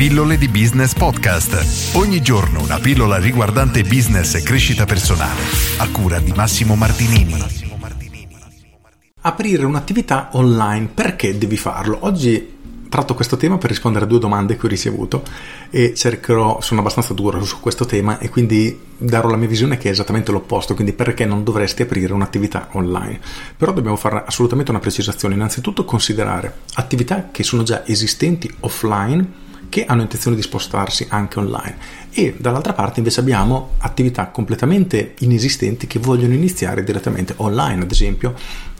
Pillole di Business Podcast. Ogni giorno una pillola riguardante business e crescita personale. A cura di Massimo Martinini. Aprire un'attività online, perché devi farlo? Oggi tratto questo tema per rispondere a due domande che ho ricevuto e cercherò, sono abbastanza duro su questo tema e quindi darò la mia visione che è esattamente l'opposto, quindi perché non dovresti aprire un'attività online. Però dobbiamo fare assolutamente una precisazione, innanzitutto considerare attività che sono già esistenti offline che hanno intenzione di spostarsi anche online e dall'altra parte invece abbiamo attività completamente inesistenti che vogliono iniziare direttamente online, ad esempio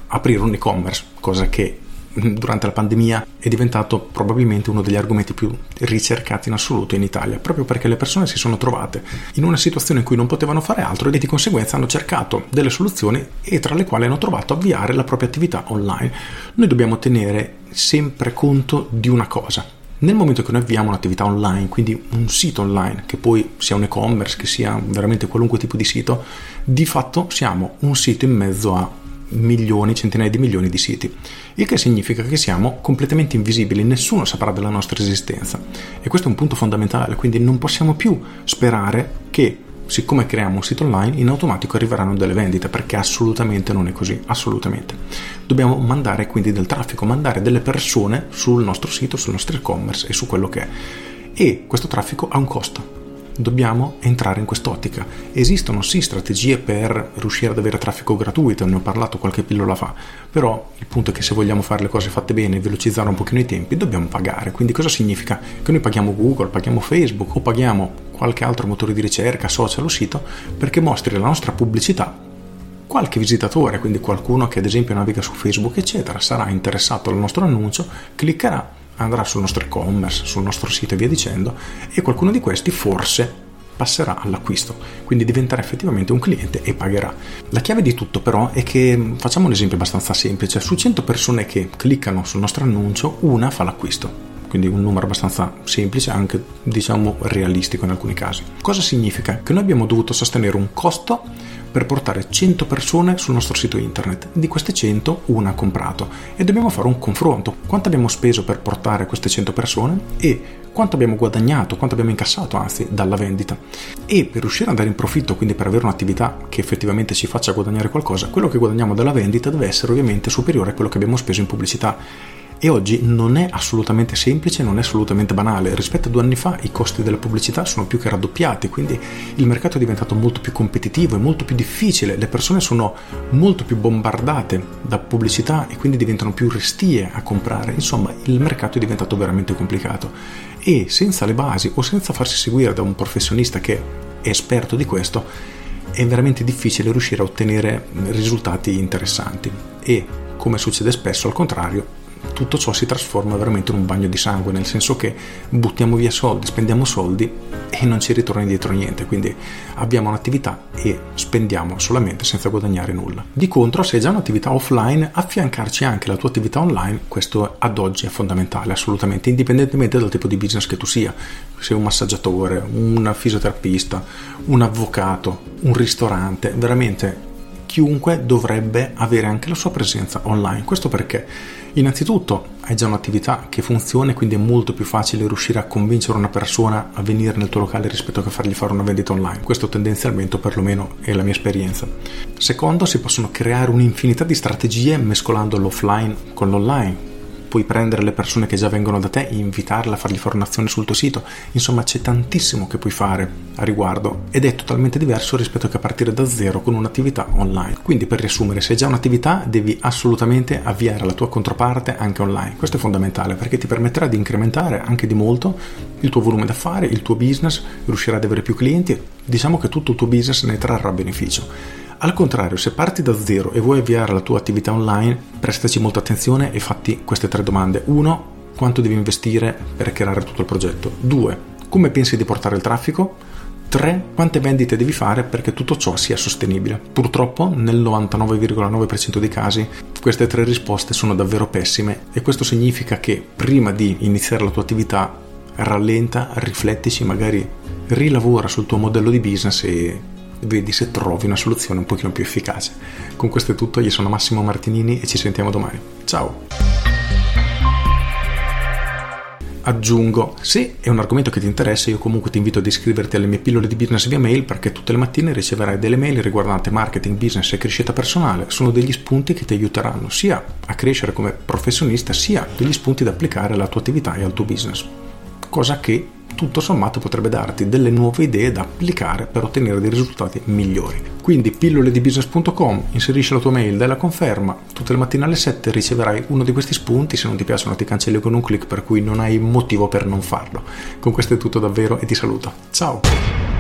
aprire un e-commerce, cosa che durante la pandemia è diventato probabilmente uno degli argomenti più ricercati in assoluto in Italia, proprio perché le persone si sono trovate in una situazione in cui non potevano fare altro e di conseguenza hanno cercato delle soluzioni e tra le quali hanno trovato avviare la propria attività online. Noi dobbiamo tenere sempre conto di una cosa. Nel momento che noi avviamo un'attività online, quindi un sito online, che poi sia un e-commerce, che sia veramente qualunque tipo di sito, di fatto siamo un sito in mezzo a milioni, centinaia di milioni di siti, il che significa che siamo completamente invisibili, nessuno saprà della nostra esistenza. E questo è un punto fondamentale, quindi non possiamo più sperare che siccome creiamo un sito online in automatico arriveranno delle vendite perché assolutamente non è così, assolutamente. Dobbiamo mandare quindi del traffico, mandare delle persone sul nostro sito, sul nostro e-commerce e su quello che è e questo traffico ha un costo dobbiamo entrare in quest'ottica. Esistono sì strategie per riuscire ad avere traffico gratuito, ne ho parlato qualche pillola fa, però il punto è che se vogliamo fare le cose fatte bene e velocizzare un pochino i tempi, dobbiamo pagare. Quindi cosa significa? Che noi paghiamo Google, paghiamo Facebook o paghiamo qualche altro motore di ricerca, social o sito, perché mostri la nostra pubblicità qualche visitatore, quindi qualcuno che ad esempio naviga su Facebook, eccetera, sarà interessato al nostro annuncio, cliccherà andrà sul nostro e-commerce, sul nostro sito e via dicendo, e qualcuno di questi forse passerà all'acquisto, quindi diventerà effettivamente un cliente e pagherà. La chiave di tutto però è che facciamo un esempio abbastanza semplice, su 100 persone che cliccano sul nostro annuncio, una fa l'acquisto quindi un numero abbastanza semplice, anche diciamo realistico in alcuni casi. Cosa significa? Che noi abbiamo dovuto sostenere un costo per portare 100 persone sul nostro sito internet. Di queste 100 una ha comprato e dobbiamo fare un confronto. Quanto abbiamo speso per portare queste 100 persone e quanto abbiamo guadagnato, quanto abbiamo incassato anzi dalla vendita. E per riuscire ad andare in profitto, quindi per avere un'attività che effettivamente ci faccia guadagnare qualcosa, quello che guadagniamo dalla vendita deve essere ovviamente superiore a quello che abbiamo speso in pubblicità e oggi non è assolutamente semplice, non è assolutamente banale. Rispetto a due anni fa i costi della pubblicità sono più che raddoppiati, quindi il mercato è diventato molto più competitivo, è molto più difficile, le persone sono molto più bombardate da pubblicità e quindi diventano più restie a comprare. Insomma, il mercato è diventato veramente complicato e senza le basi o senza farsi seguire da un professionista che è esperto di questo, è veramente difficile riuscire a ottenere risultati interessanti e come succede spesso al contrario tutto ciò si trasforma veramente in un bagno di sangue, nel senso che buttiamo via soldi, spendiamo soldi e non ci ritorna indietro niente, quindi abbiamo un'attività e spendiamo solamente senza guadagnare nulla. Di contro, se hai già un'attività offline, affiancarci anche la tua attività online, questo ad oggi è fondamentale, assolutamente, indipendentemente dal tipo di business che tu sia, sei un massaggiatore, un fisioterapista, un avvocato, un ristorante, veramente chiunque dovrebbe avere anche la sua presenza online. Questo perché innanzitutto hai già un'attività che funziona quindi è molto più facile riuscire a convincere una persona a venire nel tuo locale rispetto che fargli fare una vendita online. Questo tendenzialmente, perlomeno è la mia esperienza. Secondo, si possono creare un'infinità di strategie mescolando l'offline con l'online puoi prendere le persone che già vengono da te, invitarle a fargli fare un'azione sul tuo sito, insomma c'è tantissimo che puoi fare a riguardo ed è totalmente diverso rispetto a partire da zero con un'attività online. Quindi per riassumere, se hai già un'attività devi assolutamente avviare la tua controparte anche online, questo è fondamentale perché ti permetterà di incrementare anche di molto il tuo volume d'affari, il tuo business, riuscirai ad avere più clienti, diciamo che tutto il tuo business ne trarrà beneficio. Al contrario, se parti da zero e vuoi avviare la tua attività online, prestaci molta attenzione e fatti queste tre domande. 1. Quanto devi investire per creare tutto il progetto? 2. Come pensi di portare il traffico? 3. Quante vendite devi fare perché tutto ciò sia sostenibile? Purtroppo nel 99,9% dei casi queste tre risposte sono davvero pessime e questo significa che prima di iniziare la tua attività rallenta, riflettici, magari rilavora sul tuo modello di business e vedi se trovi una soluzione un pochino più efficace. Con questo è tutto, io sono Massimo Martinini e ci sentiamo domani. Ciao! aggiungo, se è un argomento che ti interessa, io comunque ti invito ad iscriverti alle mie pillole di business via mail perché tutte le mattine riceverai delle mail riguardanti marketing, business e crescita personale. Sono degli spunti che ti aiuteranno sia a crescere come professionista, sia degli spunti da applicare alla tua attività e al tuo business. Cosa che tutto sommato potrebbe darti delle nuove idee da applicare per ottenere dei risultati migliori. Quindi pilloledibusiness.com, inserisci la tua mail, dai la conferma, tutte le mattine alle 7 riceverai uno di questi spunti, se non ti piacciono ti cancelli con un clic per cui non hai motivo per non farlo. Con questo è tutto davvero e ti saluto. Ciao!